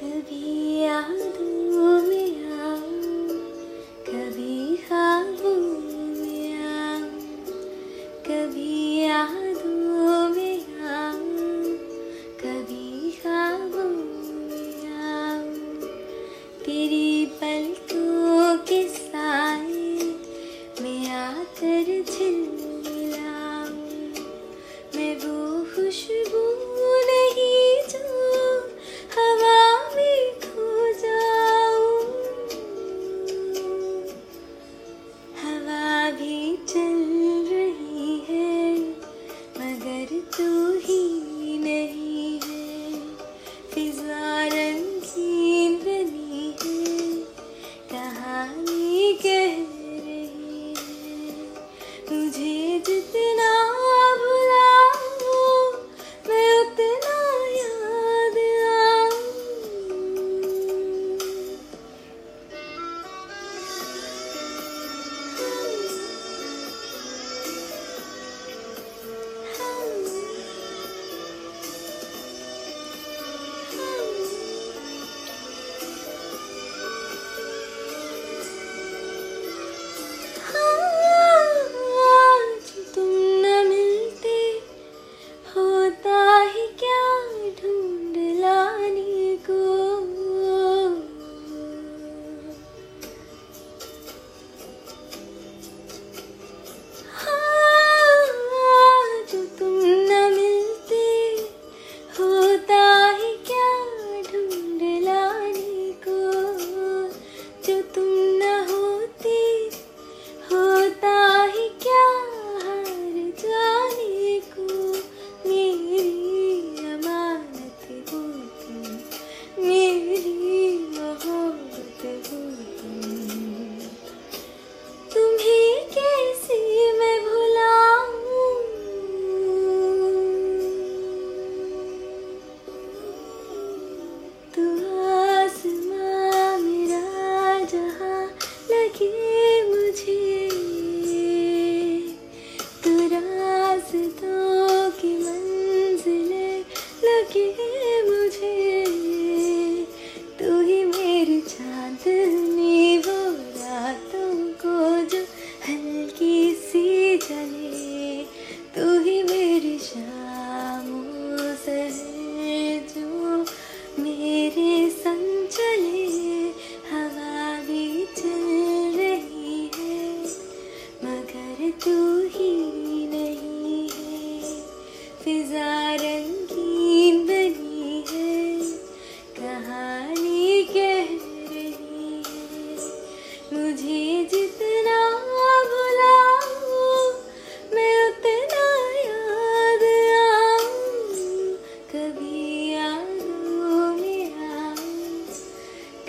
thực hiện thương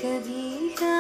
कभी ख्वाबों